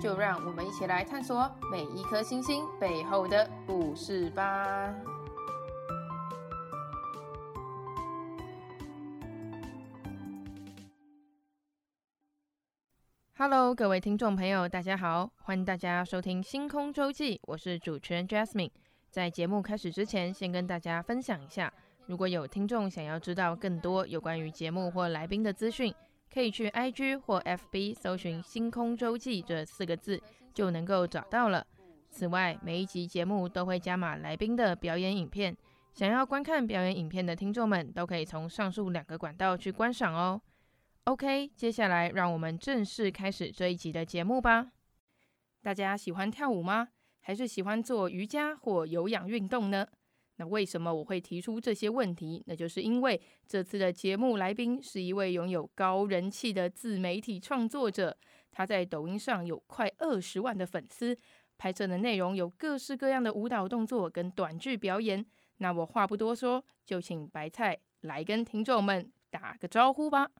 就让我们一起来探索每一颗星星背后的故事吧。Hello，各位听众朋友，大家好，欢迎大家收听星空周记，我是主持人 Jasmine。在节目开始之前，先跟大家分享一下，如果有听众想要知道更多有关于节目或来宾的资讯，可以去 IG 或 FB 搜寻“星空周记”这四个字，就能够找到了。此外，每一集节目都会加码来宾的表演影片，想要观看表演影片的听众们，都可以从上述两个管道去观赏哦。OK，接下来让我们正式开始这一集的节目吧。大家喜欢跳舞吗？还是喜欢做瑜伽或有氧运动呢？那为什么我会提出这些问题？那就是因为这次的节目来宾是一位拥有高人气的自媒体创作者，他在抖音上有快二十万的粉丝，拍摄的内容有各式各样的舞蹈动作跟短剧表演。那我话不多说，就请白菜来跟听众们打个招呼吧。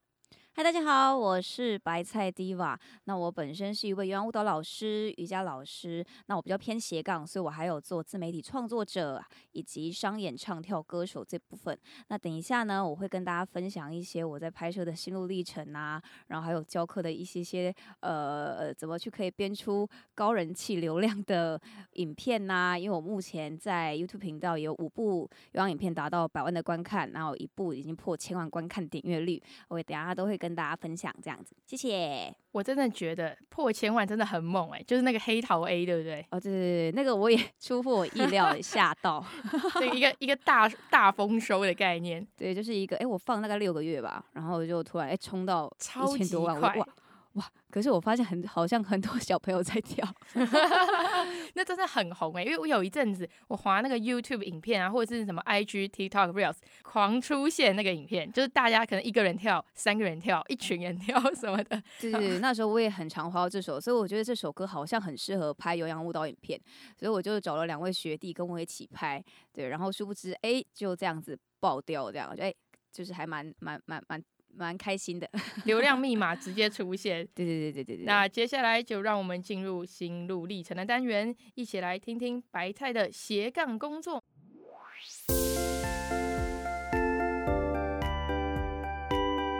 嗨，大家好，我是白菜 Diva。那我本身是一位有氧舞蹈老师、瑜伽老师。那我比较偏斜杠，所以我还有做自媒体创作者以及商演唱跳歌手这部分。那等一下呢，我会跟大家分享一些我在拍摄的心路历程啊，然后还有教课的一些些呃，怎么去可以编出高人气流量的影片呐、因为我目前在 YouTube 频道有五部有氧影片达到百万的观看，然后一部已经破千万观看点阅率。我等下都会跟跟大家分享这样子，谢谢。我真的觉得破千万真的很猛哎、欸，就是那个黑桃 A，对不对？哦，对对对，那个我也 出乎我意料，吓到。对，一个一个大大丰收的概念。对，就是一个哎，我放大概六个月吧，然后就突然哎冲到一千多万，哇哇！可是我发现很好像很多小朋友在跳，那真的很红哎、欸！因为我有一阵子我滑那个 YouTube 影片啊，或者是什么 IG、TikTok、Reels，狂出现那个影片，就是大家可能一个人跳、三个人跳、一群人跳什么的。对对对，那时候我也很常滑到这首，所以我觉得这首歌好像很适合拍有氧舞蹈影片，所以我就找了两位学弟跟我一起拍。对，然后殊不知哎，就这样子爆掉，这样哎，就是还蛮蛮蛮蛮。蛮开心的，流量密码直接出现。对对对对对对。那接下来就让我们进入心路历程的单元，一起来听听白菜的斜杠工作。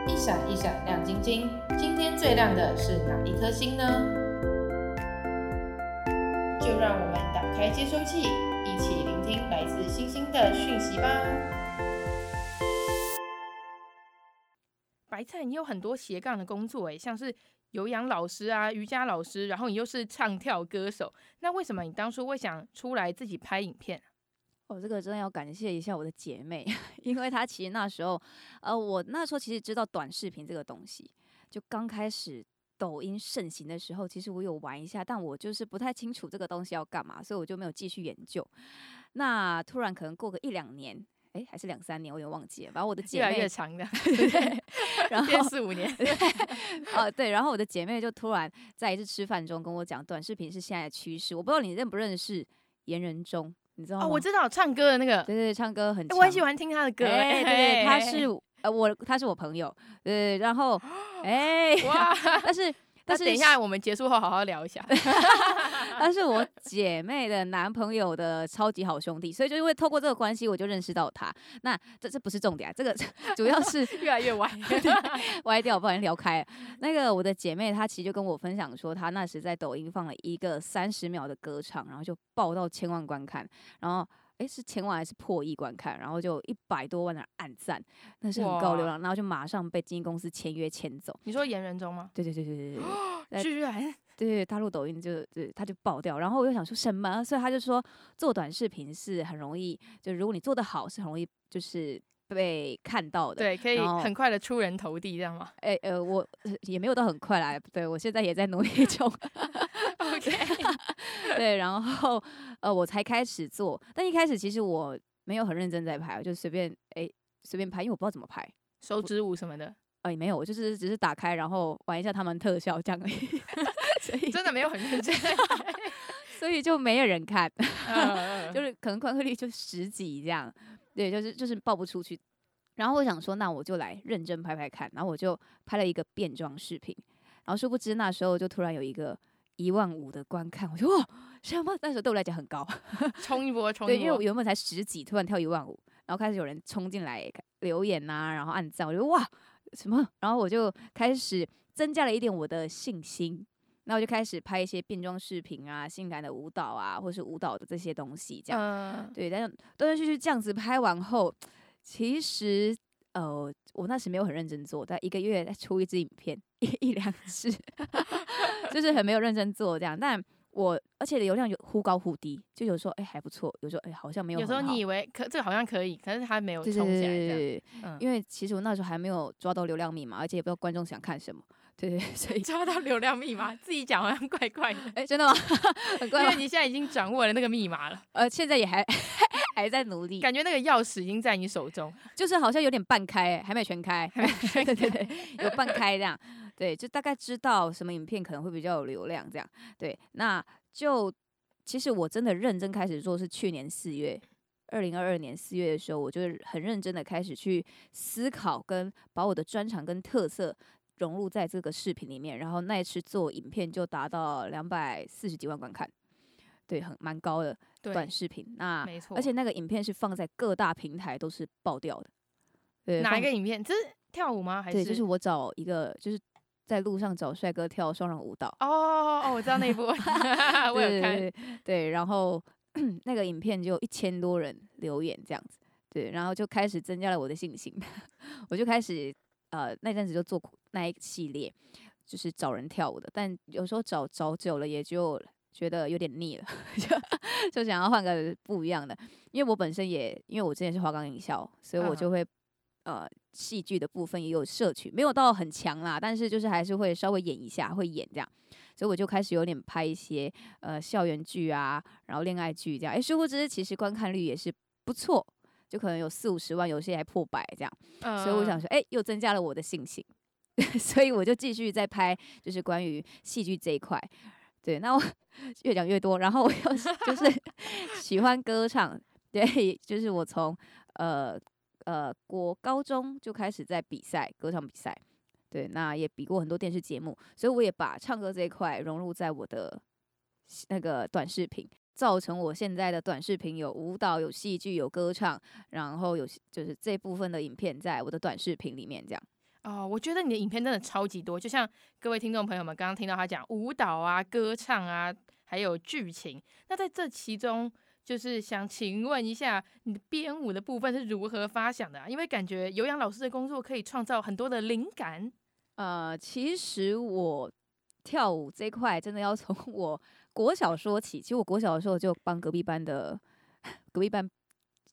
一闪一闪亮晶晶，今天最亮的是哪一颗星呢？就让我们打开接收器，一起聆听来自星星的讯息吧。白菜，你有很多斜杠的工作诶，像是有氧老师啊、瑜伽老师，然后你又是唱跳歌手，那为什么你当初会想出来自己拍影片？哦，这个真的要感谢一下我的姐妹，因为她其实那时候，呃，我那时候其实知道短视频这个东西，就刚开始抖音盛行的时候，其实我有玩一下，但我就是不太清楚这个东西要干嘛，所以我就没有继续研究。那突然可能过个一两年。哎，还是两三年，我有点忘记了。反正我的姐妹越来越长的，对，然后四五年，对，哦对，然后我的姐妹就突然在一次吃饭中跟我讲，短视频是现在的趋势。我不知道你认不认识严仁中，你知道吗？哦，我知道唱歌的那个，对对，唱歌很强，我很喜欢听他的歌。哎，对对，他是呃我，他是我朋友，对，然后哎，哇，但是。但是等一下，我们结束后好好聊一下。他是我姐妹的男朋友的超级好兄弟，所以就因为透过这个关系，我就认识到他。那这这不是重点啊，这个 主要是越来越歪，歪掉，不然聊开。那个我的姐妹她其实就跟我分享说，她那时在抖音放了一个三十秒的歌唱，然后就爆到千万观看，然后。诶，是千万还是破亿观看？然后就一百多万的暗赞，那是很高流量，然后就马上被经纪公司签约签走。你说严仁中吗？对对对对对对，居然对对大陆抖音就对他就爆掉，然后我又想说什么？所以他就说做短视频是很容易，就如果你做得好是很容易就是被看到的，对，可以很快的出人头地，这样吗？哎呃，我也没有到很快啦，对我现在也在努力中。对，然后呃我才开始做，但一开始其实我没有很认真在拍，就随便哎随便拍，因为我不知道怎么拍手指舞什么的。哎，没有，我就是只是打开，然后玩一下他们特效这样而已，所以真的没有很认真，所以就没有人看，就是可能观看率就十几这样，对，就是就是爆不出去。然后我想说，那我就来认真拍拍看，然后我就拍了一个变装视频，然后殊不知那时候就突然有一个一万五的观看，我说哇，什么？那时候对我来讲很高，冲一波，冲一波，对，因为我原本才十几，突然跳一万五，然后开始有人冲进来留言呐、啊，然后按赞，我觉得哇。什么？然后我就开始增加了一点我的信心，那我就开始拍一些变装视频啊，性感的舞蹈啊，或是舞蹈的这些东西，这样。嗯、对，但是断断续续这样子拍完后，其实呃，我那时没有很认真做，但一个月出一支影片，一一两支，就是很没有认真做这样，但。我而且流量有忽高忽低，就有时候哎、欸、还不错，有时候哎、欸、好像没有。有时候你以为可这个好像可以，可是它没有冲起来这样。对因为其实我那时候还没有抓到流量密码，而且也不知道观众想看什么。对对，所以抓到流量密码，自己讲好像怪怪的。哎、欸，真的吗？很怪。因为你现在已经掌握了那个密码了。呃，现在也还还在努力。感觉那个钥匙已经在你手中，就是好像有点半开，还没全开。对对对，有半开这样。对，就大概知道什么影片可能会比较有流量这样。对，那就。其实我真的认真开始做是去年四月，二零二二年四月的时候，我就很认真的开始去思考，跟把我的专长跟特色融入在这个视频里面。然后那一次做影片就达到两百四十几万观看，对，很蛮高的短视频。那没错，而且那个影片是放在各大平台都是爆掉的。对，哪一个影片？这是跳舞吗？还是？对，就是我找一个就是。在路上找帅哥跳双人舞蹈哦哦哦，我知道那一部，我有看。对，对，然后 那个影片就一千多人留言这样子，对，然后就开始增加了我的信心，我就开始呃那阵子就做那一系列，就是找人跳舞的，但有时候找找久了也就觉得有点腻了，就就想要换个不一样的，因为我本身也因为我之前是华冈影校，所以我就会。呃，戏剧的部分也有摄取，没有到很强啦，但是就是还是会稍微演一下，会演这样，所以我就开始有点拍一些呃校园剧啊，然后恋爱剧这样，哎，殊不知其实观看率也是不错，就可能有四五十万，有些还破百这样，呃、所以我想说，哎，又增加了我的信心，所以我就继续在拍，就是关于戏剧这一块，对，那我 越讲越多，然后我又 就是喜欢歌唱，对，就是我从呃。呃，国高中就开始在比赛歌唱比赛，对，那也比过很多电视节目，所以我也把唱歌这一块融入在我的那个短视频，造成我现在的短视频有舞蹈、有戏剧、有歌唱，然后有就是这部分的影片在我的短视频里面这样。哦，我觉得你的影片真的超级多，就像各位听众朋友们刚刚听到他讲舞蹈啊、歌唱啊，还有剧情，那在这其中。就是想请问一下，你的编舞的部分是如何发想的啊？因为感觉有氧老师的工作可以创造很多的灵感。呃，其实我跳舞这块真的要从 我国小说起。其实我国小的时候就帮隔壁班的隔壁班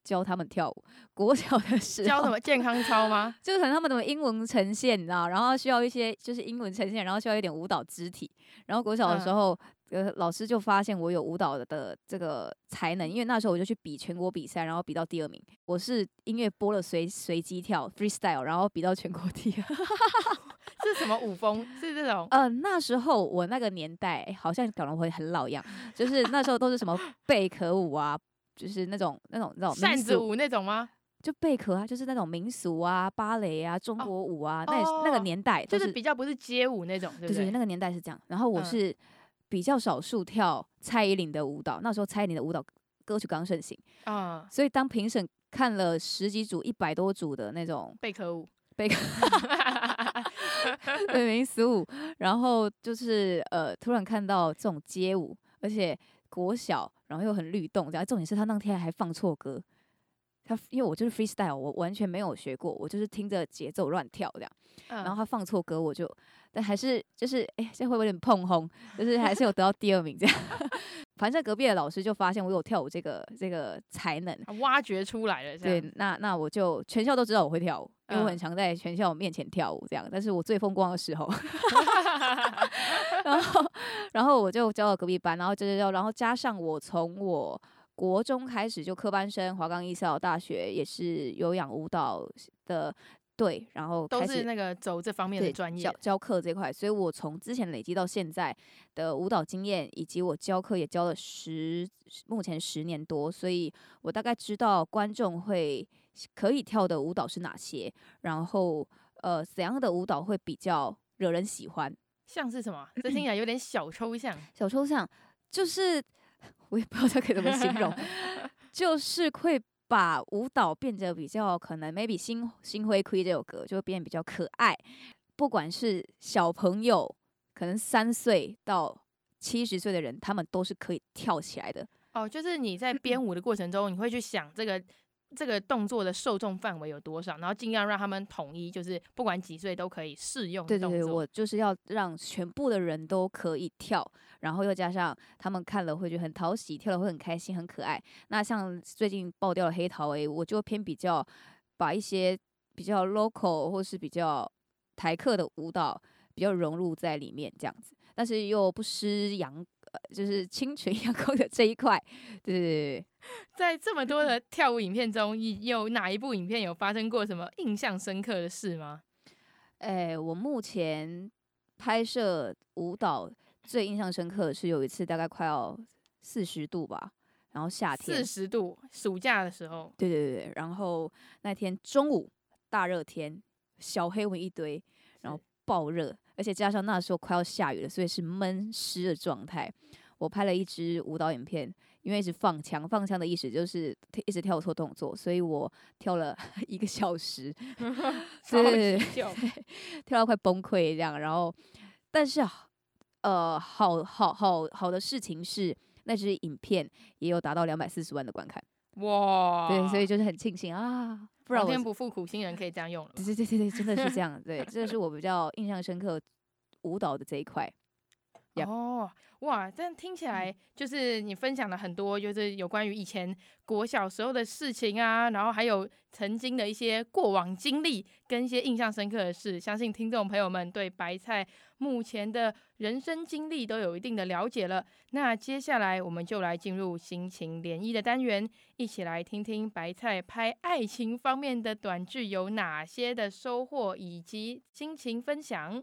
教他们跳舞。国小的时候教什么健康操吗？就是可能他们怎么英文呈现，你知道？然后需要一些就是英文呈现，然后需要一点舞蹈肢体。然后国小的时候。嗯呃，老师就发现我有舞蹈的这个才能，因为那时候我就去比全国比赛，然后比到第二名。我是音乐播了随随机跳 freestyle，然后比到全国 第二。是什么舞风？是这种？呃，那时候我那个年代好像搞得会很老样，就是那时候都是什么 贝壳舞啊，就是那种那种那种扇子舞那种吗？就贝壳啊，就是那种民俗啊、芭蕾啊、中国舞啊，哦、那那个年代、就是、就是比较不是街舞那种，对对？那个年代是这样。然后我是。嗯比较少数跳蔡依林的舞蹈，那时候蔡依林的舞蹈歌曲刚盛行所以当评审看了十几组、一百多组的那种贝壳舞、贝壳 对民俗舞，然后就是呃，突然看到这种街舞，而且国小，然后又很律动，然后重点是他那天还放错歌，他因为我就是 freestyle，我完全没有学过，我就是听着节奏乱跳这样，然后他放错歌，我就。但还是就是哎，这会不会有点碰红？就是还是有得到第二名这样。反正隔壁的老师就发现我有跳舞这个这个才能，挖掘出来了。对，那那我就全校都知道我会跳舞，因为我很常在全校面前跳舞这样。但是我最风光的时候，然后然后我就教到隔壁班，然后教教教，然后加上我从我国中开始就科班生，华冈艺校大学也是有氧舞蹈的。对，然后都是那个走这方面的专业教教课这块，所以我从之前累积到现在的舞蹈经验，以及我教课也教了十，目前十年多，所以我大概知道观众会可以跳的舞蹈是哪些，然后呃怎样的舞蹈会比较惹人喜欢，像是什么？这听起来有点小抽象，小抽象就是 我也不知道这可以怎么形容，就是会。把舞蹈变得比较可能，maybe 心心灰灰这首歌就会变得比较可爱。不管是小朋友，可能三岁到七十岁的人，他们都是可以跳起来的。哦，就是你在编舞的过程中，你会去想这个。这个动作的受众范围有多少？然后尽量让他们统一，就是不管几岁都可以适用。对对对，我就是要让全部的人都可以跳，然后又加上他们看了会觉得很讨喜，跳了会很开心、很可爱。那像最近爆掉了黑桃 A，我就偏比较把一些比较 local 或是比较台客的舞蹈比较融入在里面，这样子，但是又不失阳。就是清纯阳光的这一块，对对对。在这么多的跳舞影片中，有哪一部影片有发生过什么印象深刻的事吗？哎、欸，我目前拍摄舞蹈最印象深刻的是有一次大概快要四十度吧，然后夏天四十度，暑假的时候，对对对，然后那天中午大热天，小黑蚊一堆，然后爆热。而且加上那时候快要下雨了，所以是闷湿的状态。我拍了一支舞蹈影片，因为一直放枪，放枪的意思就是一直跳错动作，所以我跳了 一个小时，对，跳到快崩溃这样。然后，但是啊，呃，好好好好的事情是，那支影片也有达到两百四十万的观看。哇，对，所以就是很庆幸啊。不然，天不负苦心人，可以这样用了。对对对对对，真的是这样。对，这是我比较印象深刻舞蹈的这一块。哦，哇，这样听起来就是你分享了很多，就是有关于以前国小时候的事情啊，然后还有曾经的一些过往经历跟一些印象深刻的事。相信听众朋友们对白菜目前的人生经历都有一定的了解了。那接下来我们就来进入心情涟漪的单元，一起来听听白菜拍爱情方面的短剧有哪些的收获以及心情分享。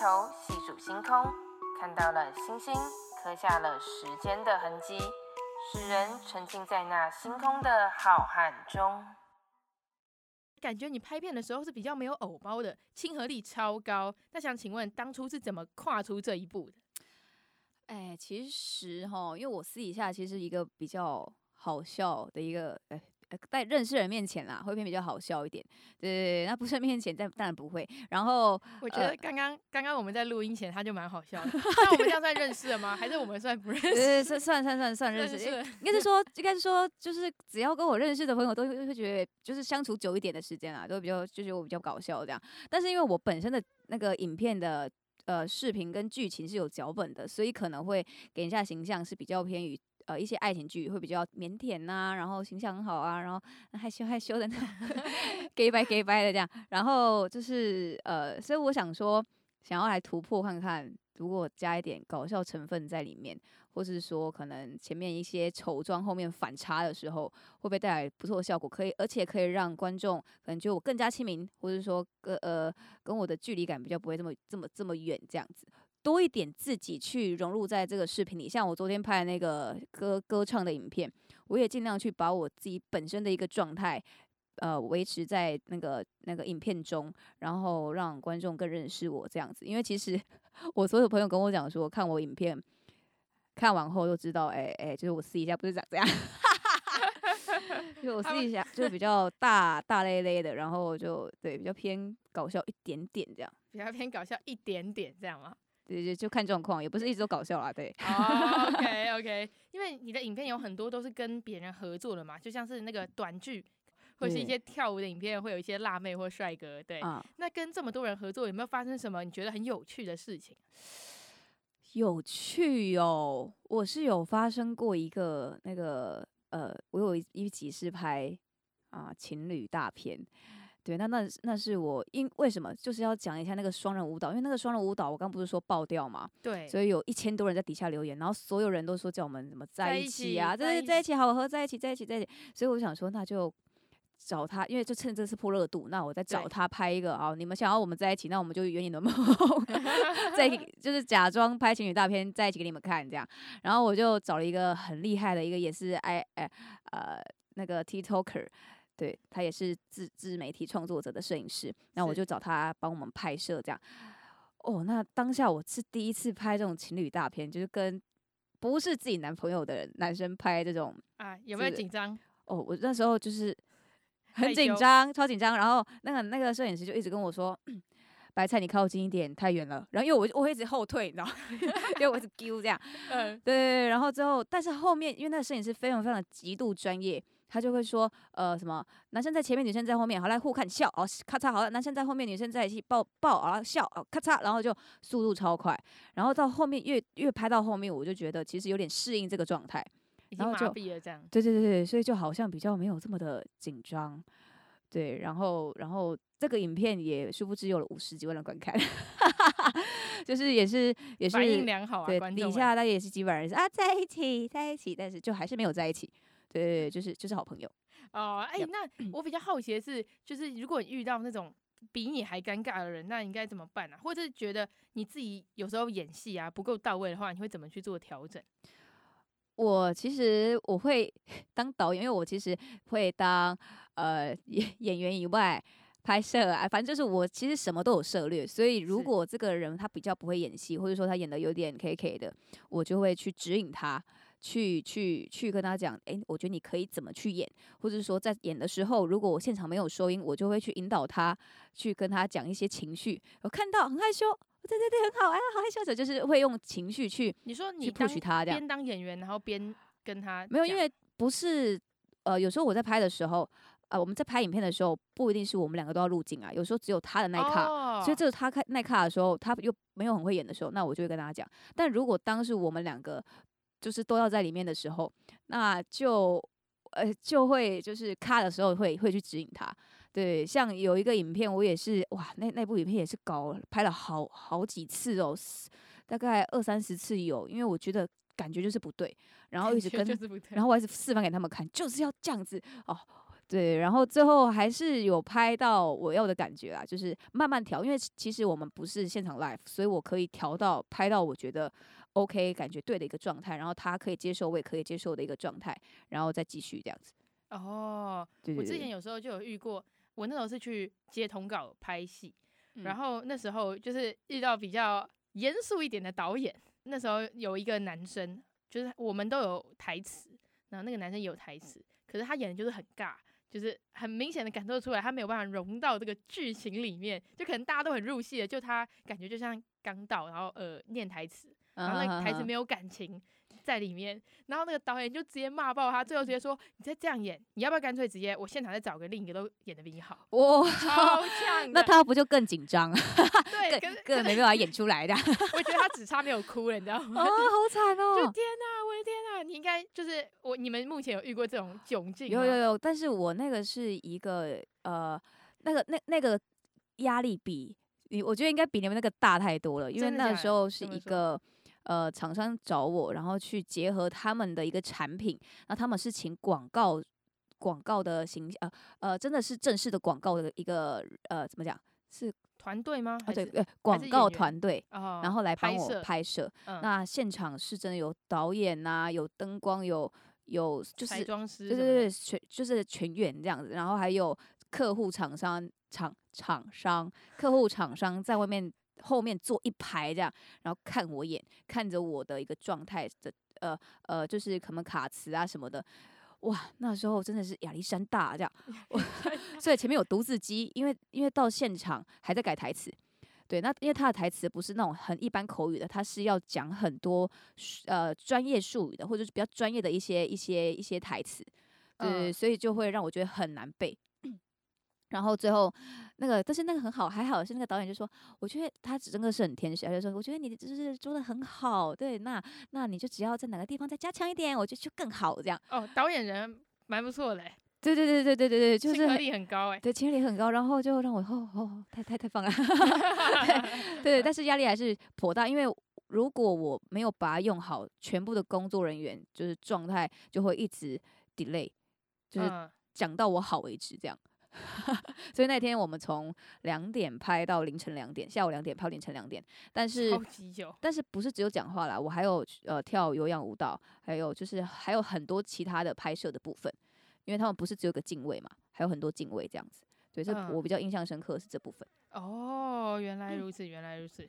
头细数星空，看到了星星，刻下了时间的痕迹，使人沉浸在那星空的浩瀚中。感觉你拍片的时候是比较没有偶包的，亲和力超高。那想请问，当初是怎么跨出这一步的？哎，其实哈，因为我私底下其实一个比较好笑的一个哎。在认识人面前啦，会变比较好笑一点。对对对，那不是面前，但当然不会。然后我觉得刚刚刚刚我们在录音前他就蛮好笑的。那我们这样算认识了吗？还是我们算不认识？对，算 算算算算认识。应该是说，应该是说，就是只要跟我认识的朋友，都会会觉得，就是相处久一点的时间啊，都比较就是我比较搞笑这样。但是因为我本身的那个影片的呃视频跟剧情是有脚本的，所以可能会给人家形象是比较偏于。呃，一些爱情剧会比较腼腆呐、啊，然后形象很好啊，然后害羞害羞的那种，gay 白 gay 掰的这样，然后就是呃，所以我想说，想要来突破看看，如果加一点搞笑成分在里面，或是说可能前面一些丑妆后面反差的时候，会不会带来不错的效果？可以，而且可以让观众可能觉我更加亲民，或者说跟呃跟我的距离感比较不会这么这么这么远这样子。多一点自己去融入在这个视频里，像我昨天拍的那个歌歌唱的影片，我也尽量去把我自己本身的一个状态，呃维持在那个那个影片中，然后让观众更认识我这样子。因为其实 我所有朋友跟我讲说，看我影片看完后就知道，哎、欸、哎、欸，就是我私底下不是长这样，就我私底下就比较大大咧咧的，然后就对比较偏搞笑一点点这样，比较偏搞笑一点点这样吗？对，就就看状况，也不是一直都搞笑啦。对。哦、oh,，OK OK，因为你的影片有很多都是跟别人合作的嘛，就像是那个短剧，或者是一些跳舞的影片，会有一些辣妹或帅哥。对、嗯。那跟这么多人合作，有没有发生什么你觉得很有趣的事情？有趣哦，我是有发生过一个那个呃，我有一集是拍啊情侣大片。对，那那那是我因为什么？就是要讲一下那个双人舞蹈，因为那个双人舞蹈我刚不是说爆掉嘛，对，所以有一千多人在底下留言，然后所有人都说叫我们怎么在一起啊，在一起，在一起好喝，在一起，在一起，在一起，所以我想说那就找他，因为就趁这次破热度，那我再找他拍一个啊，你们想要我们在一起，那我们就圆你的梦，在 就是假装拍情侣大片在一起给你们看这样，然后我就找了一个很厉害的一个也是哎哎呃那个 TikToker。对，他也是自自媒体创作者的摄影师，那我就找他帮我们拍摄这样。哦，那当下我是第一次拍这种情侣大片，就是跟不是自己男朋友的男生拍这种啊，有没有紧张？哦，我那时候就是很紧张，超紧张。然后那个那个摄影师就一直跟我说：“ 白菜，你靠近一点，太远了。”然后因为我我会一直后退，你知道吗？因为我一直丢这样。嗯，对对对。然后之后，但是后面因为那个摄影师非常非常的极度专业。他就会说，呃，什么男生在前面，女生在后面，好来互看笑，哦，咔嚓，好了，男生在后面，女生在一起抱抱，然后笑，哦，咔嚓，然后就速度超快，然后到后面越越拍到后面，我就觉得其实有点适应这个状态，然后就对对对对，所以就好像比较没有这么的紧张，对，然后然后这个影片也殊不知有了五十几万的观看，就是也是也是反应良好啊，对，底下大家也是几百人啊，在一起在一起，但是就还是没有在一起。对，就是就是好朋友哦。哎、欸，那我比较好奇的是，就是如果你遇到那种比你还尴尬的人，那你应该怎么办啊？或者是觉得你自己有时候演戏啊不够到位的话，你会怎么去做调整？我其实我会 当导演，因为我其实会当呃演演员以外拍摄啊，反正就是我其实什么都有涉猎。所以如果这个人他比较不会演戏，或者说他演的有点 K K 的，我就会去指引他。去去去跟他讲，哎、欸，我觉得你可以怎么去演，或者说在演的时候，如果我现场没有收音，我就会去引导他，去跟他讲一些情绪。我看到很害羞，对对对，很好，哎，好害羞者就是会用情绪去，你说你去 push 他这样，边当演员，然后边跟他没有，因为不是呃，有时候我在拍的时候，呃，我们在拍影片的时候，不一定是我们两个都要入镜啊，有时候只有他的那一卡，哦、所以这是他开耐卡的时候，他又没有很会演的时候，那我就会跟他讲。但如果当时我们两个。就是都要在里面的时候，那就呃就会就是卡的时候会会去指引他。对，像有一个影片，我也是哇，那那部影片也是搞拍了好好几次哦，大概二三十次有，因为我觉得感觉就是不对，然后一直跟，然后我还是示范给他们看，就是要这样子哦，对，然后最后还是有拍到我要的感觉啊，就是慢慢调，因为其实我们不是现场 live，所以我可以调到拍到我觉得。OK，感觉对的一个状态，然后他可以接受，我也可以接受的一个状态，然后再继续这样子。哦，对对对，我之前有时候就有遇过，我那时候是去接通告拍戏，嗯，然后那时候就是遇到比较严肃一点的导演。那时候有一个男生，就是我们都有台词，然后那个男生也有台词，可是他演的就是很尬，就是很明显的感受出来他没有办法融到这个剧情里面，就可能大家都很入戏的，就他感觉就像刚到，然后呃念台词。然后那个台词没有感情在里面，然后那个导演就直接骂爆他，最后直接说：“你再这样演，你要不要干脆直接我现场再找个另一个都演的比你好？”哇，超强！那他不就更紧张？对，更更没办法演出来的。我觉得他只差没有哭了，你知道吗？哦，好惨哦！就天哪，我的天哪！你应该就是我，你们目前有遇过这种窘境？有有有，但是我那个是一个呃，那个那那个压力比你，我觉得应该比你们那个大太多了，因为那个时候是一个。呃，厂商找我，然后去结合他们的一个产品，那他们是请广告广告的形呃呃，真的是正式的广告的一个呃，怎么讲是团队吗？啊，对对，广告团队，然后来帮我拍摄。嗯、那现场是真的有导演呐、啊，有灯光，有有就是对对对，全就是全员这样子，然后还有客户厂商厂厂商客户厂商在外面后面坐一排这样，然后看我演，看着我的一个状态的呃呃，就是可能卡词啊什么的，哇，那时候真的是亚历山大这样，所以前面有读字机，因为因为到现场还在改台词。对，那因为他的台词不是那种很一般口语的，他是要讲很多呃专业术语的，或者是比较专业的一些一些一些台词，对，嗯、所以就会让我觉得很难背。然后最后那个，但是那个很好，还好是那个导演就说，我觉得他真的是很天使，他就说，我觉得你就是做的很好，对，那那你就只要在哪个地方再加强一点，我觉得就更好这样。哦，导演人蛮不错的。对对对对对对对，就是亲和力很高哎，对，亲和力很高，然后就让我哦哦，太太太棒了，对对，但是压力还是颇大，因为如果我没有把它用好，全部的工作人员就是状态就会一直 delay，就是讲到我好为止这样，所以那天我们从两点拍到凌晨两点，下午两点拍到凌晨两点，但是但是不是只有讲话啦，我还有呃跳有氧舞蹈，还有就是还有很多其他的拍摄的部分。因为他们不是只有个敬畏嘛，还有很多敬畏这样子，对，这我比较印象深刻的是这部分。哦，原来如此，原来如此。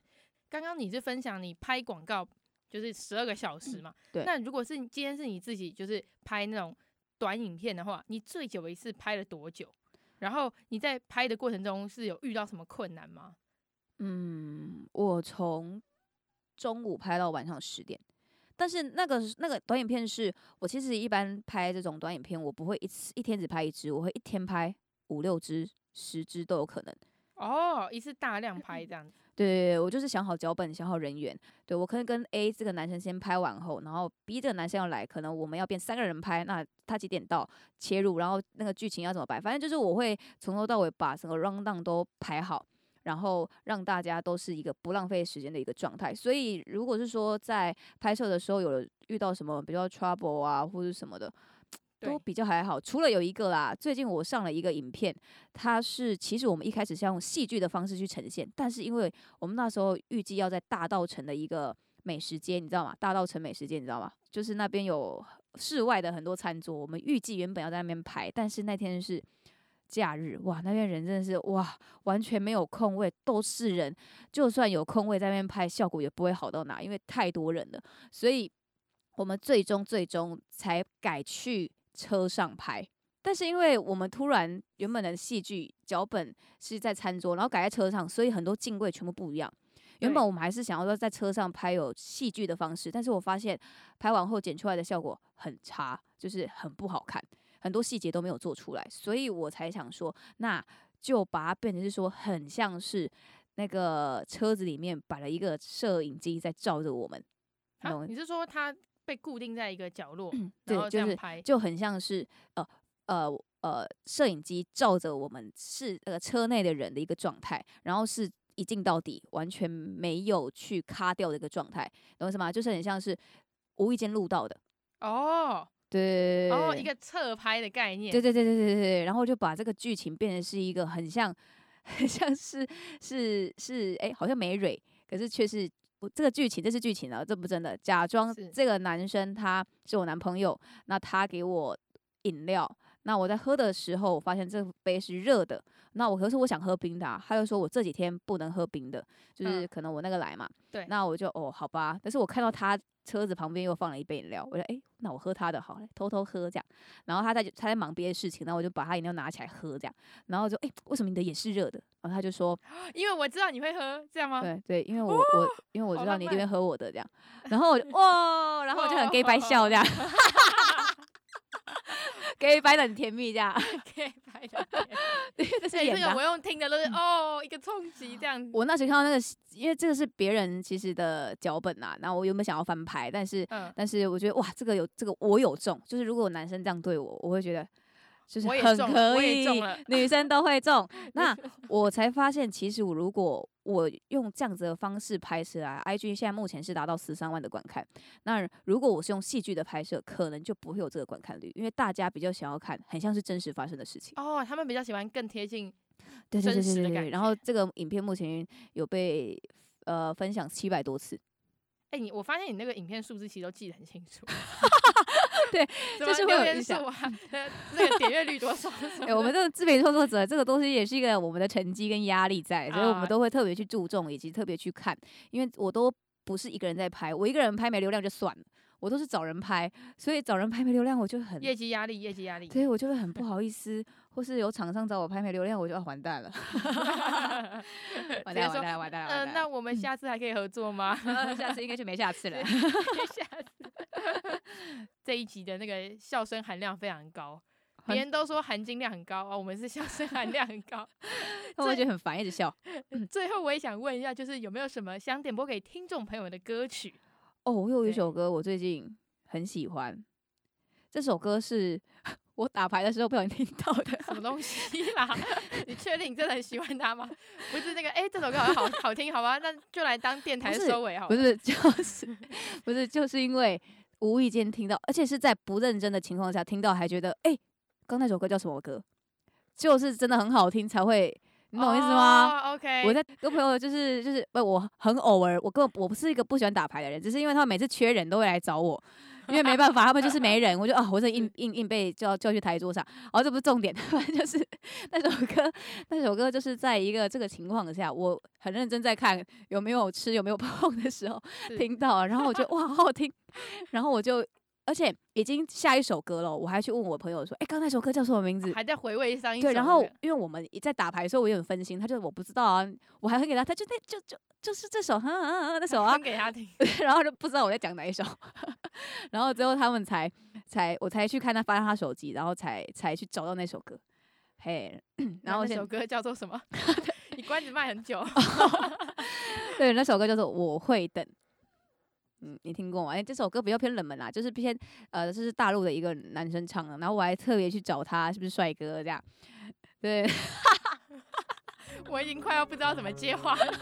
刚刚你是分享你拍广告就是十二个小时嘛？对。那如果是今天是你自己就是拍那种短影片的话，你最久一次拍了多久？然后你在拍的过程中是有遇到什么困难吗？嗯，我从中午拍到晚上十点。但是那个那个短影片是我其实一般拍这种短影片，我不会一次一天只拍一支，我会一天拍五六支、十支都有可能。哦，一次大量拍这样子。对对对，我就是想好脚本，想好人员。对，我可能跟 A 这个男生先拍完后，然后 B 这个男生要来，可能我们要变三个人拍，那他几点到切入，然后那个剧情要怎么摆，反正就是我会从头到尾把整个 rundown 都排好。然后让大家都是一个不浪费时间的一个状态，所以如果是说在拍摄的时候有遇到什么比较 trouble 啊或者什么的，都比较还好。除了有一个啦，最近我上了一个影片，它是其实我们一开始是用戏剧的方式去呈现，但是因为我们那时候预计要在大道城的一个美食街，你知道吗？大道城美食街你知道吗？就是那边有室外的很多餐桌，我们预计原本要在那边拍，但是那天是。假日哇，那边人真的是哇，完全没有空位，都是人。就算有空位在那边拍，效果也不会好到哪，因为太多人了。所以我们最终最终才改去车上拍。但是因为我们突然原本的戏剧脚本是在餐桌，然后改在车上，所以很多镜位全部不一样。原本我们还是想要说在车上拍有戏剧的方式，但是我发现拍完后剪出来的效果很差，就是很不好看。很多细节都没有做出来，所以我才想说，那就把它变成是说，很像是那个车子里面摆了一个摄影机在照着我们。啊，你是说它被固定在一个角落，嗯、然后这样拍，就是就很像是呃呃呃，摄影机照着我们是呃车内的人的一个状态，然后是一镜到底，完全没有去卡掉的一个状态，懂我意思吗？就是很像是无意间录到的哦。对，然后、哦、一个侧拍的概念。对对对对对对，然后就把这个剧情变成是一个很像，很像是是是哎，好像没蕊，可是却是我这个剧情，这是剧情啊，这不真的，假装这个男生他是我男朋友，那他给我饮料，那我在喝的时候，我发现这杯是热的，那我可是我想喝冰的、啊，他就说我这几天不能喝冰的，就是可能我那个来嘛，嗯、对，那我就哦好吧，但是我看到他。车子旁边又放了一杯饮料，我说哎，那我喝他的好了，偷偷喝这样。然后他在他在忙别的事情，然后我就把他饮料拿起来喝这样。然后就哎，为什么你的也是热的？然后他就说，因为我知道你会喝，这样吗？对对，因为我、哦、我因为我知道你一定会喝我的这样。然后我就哇，然后我就很 gay 白笑这样。给白的很甜蜜，这样。给白的，对，这是演的。这个我用听的都是哦，一个冲击这样。我那时看到那个，因为这个是别人其实的脚本呐，然后我原本想要翻拍，但是，嗯、但是我觉得哇，这个有这个我有中，就是如果男生这样对我，我会觉得。就是很可以，女生都会中。那我才发现，其实我如果我用这样子的方式拍摄啊，IG 现在目前是达到十三万的观看。那如果我是用戏剧的拍摄，可能就不会有这个观看率，因为大家比较想要看，很像是真实发生的事情。哦，他们比较喜欢更贴近对对对对对。然后这个影片目前有被呃分享七百多次。哎、欸，你我发现你那个影片数字其实都记得很清楚。对，就是会有影响。那个点阅率多少？哎、欸，我们这个自媒体创作者，这个东西也是一个我们的成绩跟压力在，所以我们都会特别去注重，以及特别去看，因为我都不是一个人在拍，我一个人拍没流量就算了。我都是找人拍，所以找人拍没流量，我就很业绩压力，业绩压力。所以，我就会很不 好意思，或是有厂商找我拍没流量，我就要完蛋了。完蛋，完蛋，完蛋。嗯，那我们下次还可以合作吗？下次应该就没下次了。这一集的那个笑声含量非常高，别人都说含金量很高啊，我们是笑声含量很高。那我觉得很烦，一直笑。最后我也想问一下，就是有没有什么想点播给听众朋友的歌曲？哦，我有一首歌，我最近很喜欢。这首歌是我打牌的时候不小心听到的，什么东西啦？你确定你真的很喜欢它吗？不是那个，哎、欸，这首歌好像好好听，好吧？那就来当电台收尾好了。不是，就是不是，就是因为无意间听到，而且是在不认真的情况下听到，还觉得，哎、欸，刚那首歌叫什么歌？就是真的很好听才会。你懂我意思吗？Oh, OK，我在跟朋友就是就是不，我很偶尔，我根本我不是一个不喜欢打牌的人，只是因为他们每次缺人都会来找我，因为没办法，他们就是没人，我就啊，我这硬硬硬被叫叫去台桌上，哦，这不是重点，反正就是那首歌，那首歌就是在一个这个情况下，我很认真在看有没有吃有没有碰的时候听到，然后我觉得哇，好好听，然后我就。而且已经下一首歌了，我还去问我朋友说：“哎、欸，刚那首歌叫什么名字？”还在回味上一首。对，然后因为我们在打牌的时候，我有点分心，他就我不知道啊，我还会给他，他就那就就就是这首，哈啊啊那首啊，给他听，然后就不知道我在讲哪一首，然后最后他们才才我才去看他翻他手机，然后才才去找到那首歌，嘿，然后那首歌叫做什么？你关子卖很久。对，那首歌叫做《我会等》。嗯，你听过吗？哎、欸，这首歌比较偏冷门啦，就是偏呃，这是大陆的一个男生唱的，然后我还特别去找他，是不是帅哥这样？对，我已经快要不知道怎么接话了，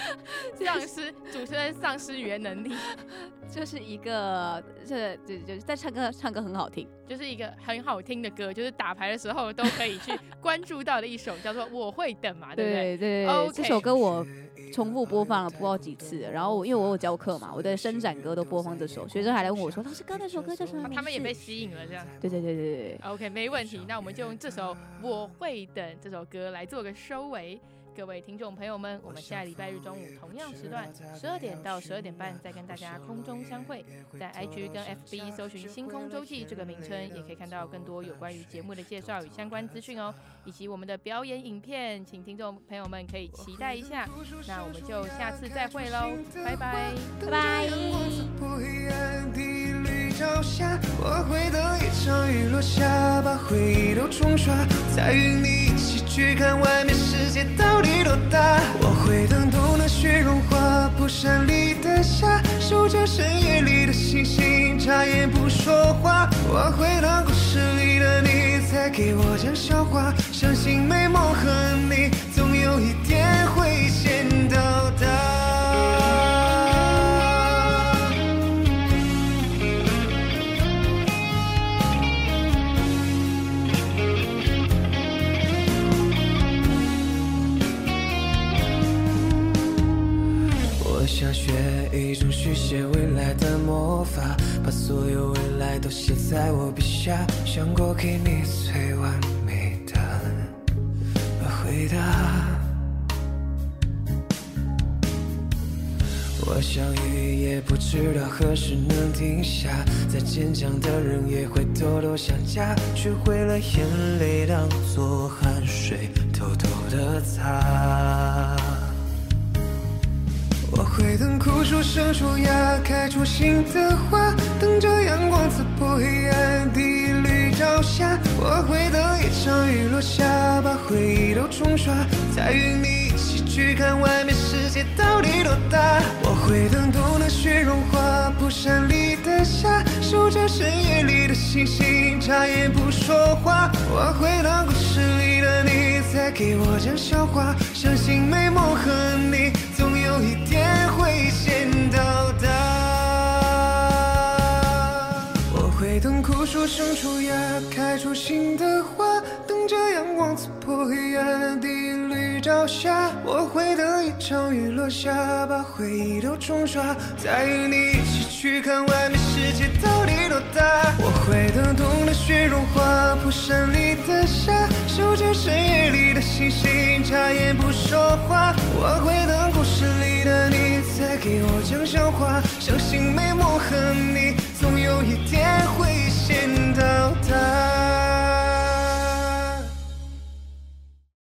丧失主持人丧失语言能力，就是一个这就就在唱歌，唱歌很好听，就是一个很好听的歌，就是打牌的时候都可以去关注到的一首，叫做《我会等》嘛，对不对？对对，okay. 这首歌我。重复播放了不知道几次，然后因为我有教课嘛，我的伸展歌都播放这首，学生还来问我说：“老师，刚那首歌叫什么？”他们也被吸引了，这样。对对对对对。OK，没问题，那我们就用这首《我会等》这首歌来做个收尾。各位听众朋友们，我们下礼拜日中午同样时段，十二点到十二点半再跟大家空中相会。在 IG 跟 FB 搜寻“星空周记”这个名称，也可以看到更多有关于节目的介绍与相关资讯哦，以及我们的表演影片，请听众朋友们可以期待一下。那我们就下次再会喽，拜拜，拜拜。朝霞，我会等一场雨落下，把回忆都冲刷，再与你一起去看外面世界到底多大。我会等冬的雪融化，蒲扇里的夏，数着深夜里的星星，眨眼不说话。我会等故事里的你再给我讲笑话，相信美梦和你总有一天会先到达。下，想过给你最完美的回答。我想雨也不知道何时能停下，再坚强的人也会偷偷想家，学会了眼泪当做汗水，偷偷的擦。我会等枯树生出芽，开出新的花，等着阳光刺破黑暗第一缕朝霞。我会等一场雨落下，把回忆都冲刷，再与你一起去看外面世界到底多大。我会等冬的雪融化，蒲扇里的夏，数着深夜里的星星，眨眼不说话。我会等故事里的你再给我讲笑话，相信美梦和你有一天。会先到达。我会等枯树生出芽，开出新的花，等着阳光刺破黑暗的绿。朝霞，我会等一场雨落下，把回忆都冲刷，再与你一起去看外面世界到底多大。我会等冬的雪融化，铺山里的沙，收集深夜里的星星，眨眼不说话。我会等故事里的你再给我讲笑话，相信美梦和你总有一天会先到达。